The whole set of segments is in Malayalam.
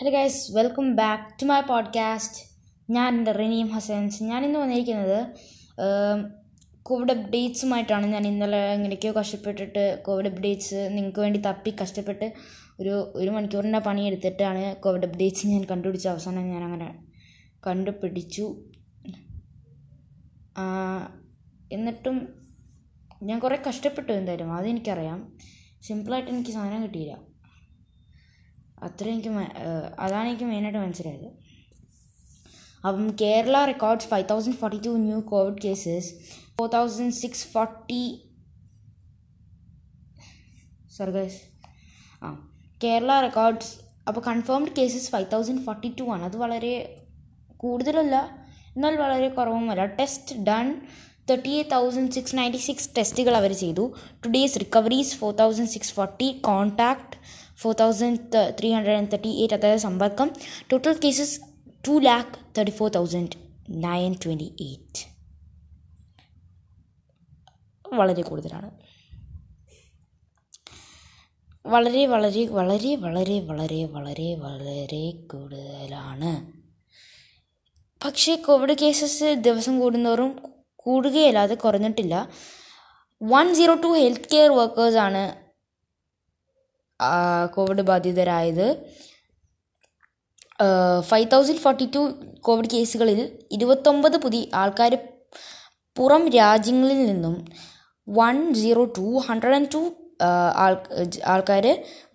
Hello guys welcome back to my podcast ഞാൻ എന്റെ റിനീം ഹസൻസ്. ഞാൻ ഇന്ന് വന്നിരിക്കുന്നത് കോവിഡ് അപ്ഡേറ്റ്സുമായിട്ടാണ് ഞാൻ ഇന്നലെ എങ്ങനെയൊക്കെയോ കഷ്ടപ്പെട്ടിട്ട് കോവിഡ് അപ്ഡേറ്റ്സ് നിങ്ങൾക്ക് വേണ്ടി തപ്പി കഷ്ടപ്പെട്ട് ഒരു ഒരു മണിക്കൂറിന്റെ പണിയെടുത്തിട്ടാണ് കോവിഡ് അപ്ഡേറ്റ്സ് ഞാൻ കണ്ടുപിടിച്ച അവസാനം ഞാൻ അങ്ങനെ കണ്ടുപിടിച്ചു എന്നിട്ടും ഞാൻ കുറേ കഷ്ടപ്പെട്ടു എന്തായാലും. അതെനിക്കറിയാം. സിമ്പിളായിട്ട് എനിക്ക് സാധനം കിട്ടിയില്ല. അത്ര എനിക്ക് അതാണ് എനിക്ക് മെയിനായിട്ട് മനസ്സിലായത്. അപ്പം Kerala records five thousand forty two new COVID cases four thousand six forty surges ആ കേരള റെക്കോർഡ്സ് അപ്പോൾ confirmed cases five thousand forty two ആണ്. അത് വളരെ കൂടുതലല്ല എന്നാൽ വളരെ കുറവുമല്ല test done thirty eight thousand six ninety six ടെസ്റ്റുകൾ അവർ ചെയ്തു. Today's recoveries four thousand six forty contact four thousand three hundred and thirty eight അതായത് സമ്പർക്കം. Total cases two lakh thirty four thousand nine twenty eight വളരെ കൂടുതലാണ്. വളരെ വളരെ വളരെ വളരെ വളരെ വളരെ വളരെ കൂടുതലാണ്. പക്ഷേ കോവിഡ് കേസസ് ദിവസം കൂടുന്നവരും കൂടുകയല്ലാതെ കുറഞ്ഞിട്ടില്ല. One zero two health care വർക്കേഴ്സാണ് Covid ബാധിതരായത് five thousand forty two COVID കേസുകളിൽ ഇരുപത്തൊമ്പത് പുതിയ ആൾക്കാർ പുറം രാജ്യങ്ങളിൽ നിന്നും one zero two hundred and two ആൾ ആൾക്കാർ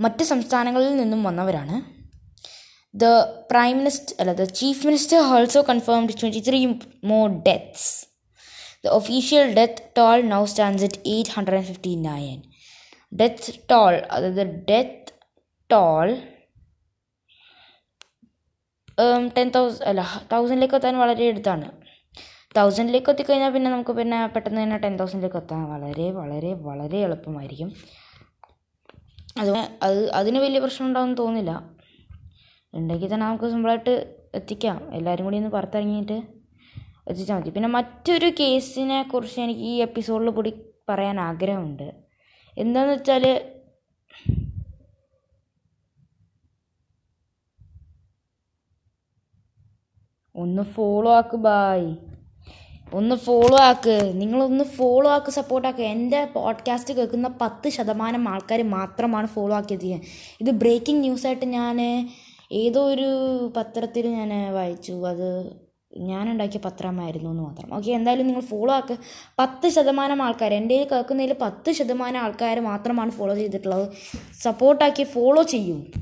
മറ്റ് സംസ്ഥാനങ്ങളിൽ നിന്നും വന്നവരാണ് ദ പ്രൈം മിനിസ്റ്റർ അല്ല the chief minister also confirmed Chief Minister also confirmed 23 more deaths. Toll now stands at eight hundred and 859. Death toll, toll അതായത് ഡെത്ത് ടോൾ ടെൻ തൗസൻഡ് അല്ല തൗസൻഡിലേക്ക് എത്താൻ വളരെ അടുത്താണ്. തൗസൻഡിലേക്ക് എത്തിക്കഴിഞ്ഞാൽ പിന്നെ നമുക്ക് പിന്നെ പെട്ടെന്ന് തന്നെ ടെൻ തൗസൻഡിലേക്ക് എത്താൻ വളരെ വളരെ വളരെ എളുപ്പമായിരിക്കും. അത് അത് അതിന് വലിയ പ്രശ്നം ഉണ്ടാവുമെന്ന് തോന്നില്ല. ഉണ്ടെങ്കിൽ തന്നെ നമുക്ക് സിമ്പിളായിട്ട് എത്തിക്കാം. എല്ലാവരും കൂടി ഒന്ന് പുറത്തിറങ്ങിയിട്ട് എത്തിച്ചാൽ മതി. പിന്നെ മറ്റൊരു കേസിനെ കുറിച്ച് എനിക്ക് ഈ എപ്പിസോഡിൽ കൂടി പറയാൻ ആഗ്രഹമുണ്ട്. എന്താണെന്ന് വെച്ചാൽ ഒന്ന് ഫോളോ ആക്ക് ബായ് ഒന്ന് ഫോളോ ആക്ക്. നിങ്ങളൊന്ന് ഫോളോ ആക്ക് സപ്പോർട്ട് സപ്പോർട്ടാക്ക് എന്റെ പോഡ്കാസ്റ്റ് കേൾക്കുന്ന പത്ത് ശതമാനം ആൾക്കാർ മാത്രമാണ് ഫോളോ ആക്കിയത്. ഇത് ബ്രേക്കിംഗ് ന്യൂസായിട്ട് ഞാൻ ഏതോ ഒരു പത്രത്തിൽ ഞാൻ വായിച്ചു. അത് ഞാനുണ്ടാക്കിയ പത്രമായിരുന്നു എന്ന് മാത്രം. ഓക്കെ എന്തായാലും നിങ്ങൾ ഫോളോ ആക്ക്. പത്ത് ശതമാനം ആൾക്കാർ എന്റെ കേൾക്കുന്നതിൽ പത്ത് ശതമാനം ആൾക്കാർ മാത്രമാണ് ഫോളോ ചെയ്തിട്ടുള്ളത്. സപ്പോർട്ടാക്കി ഫോളോ ചെയ്യൂ.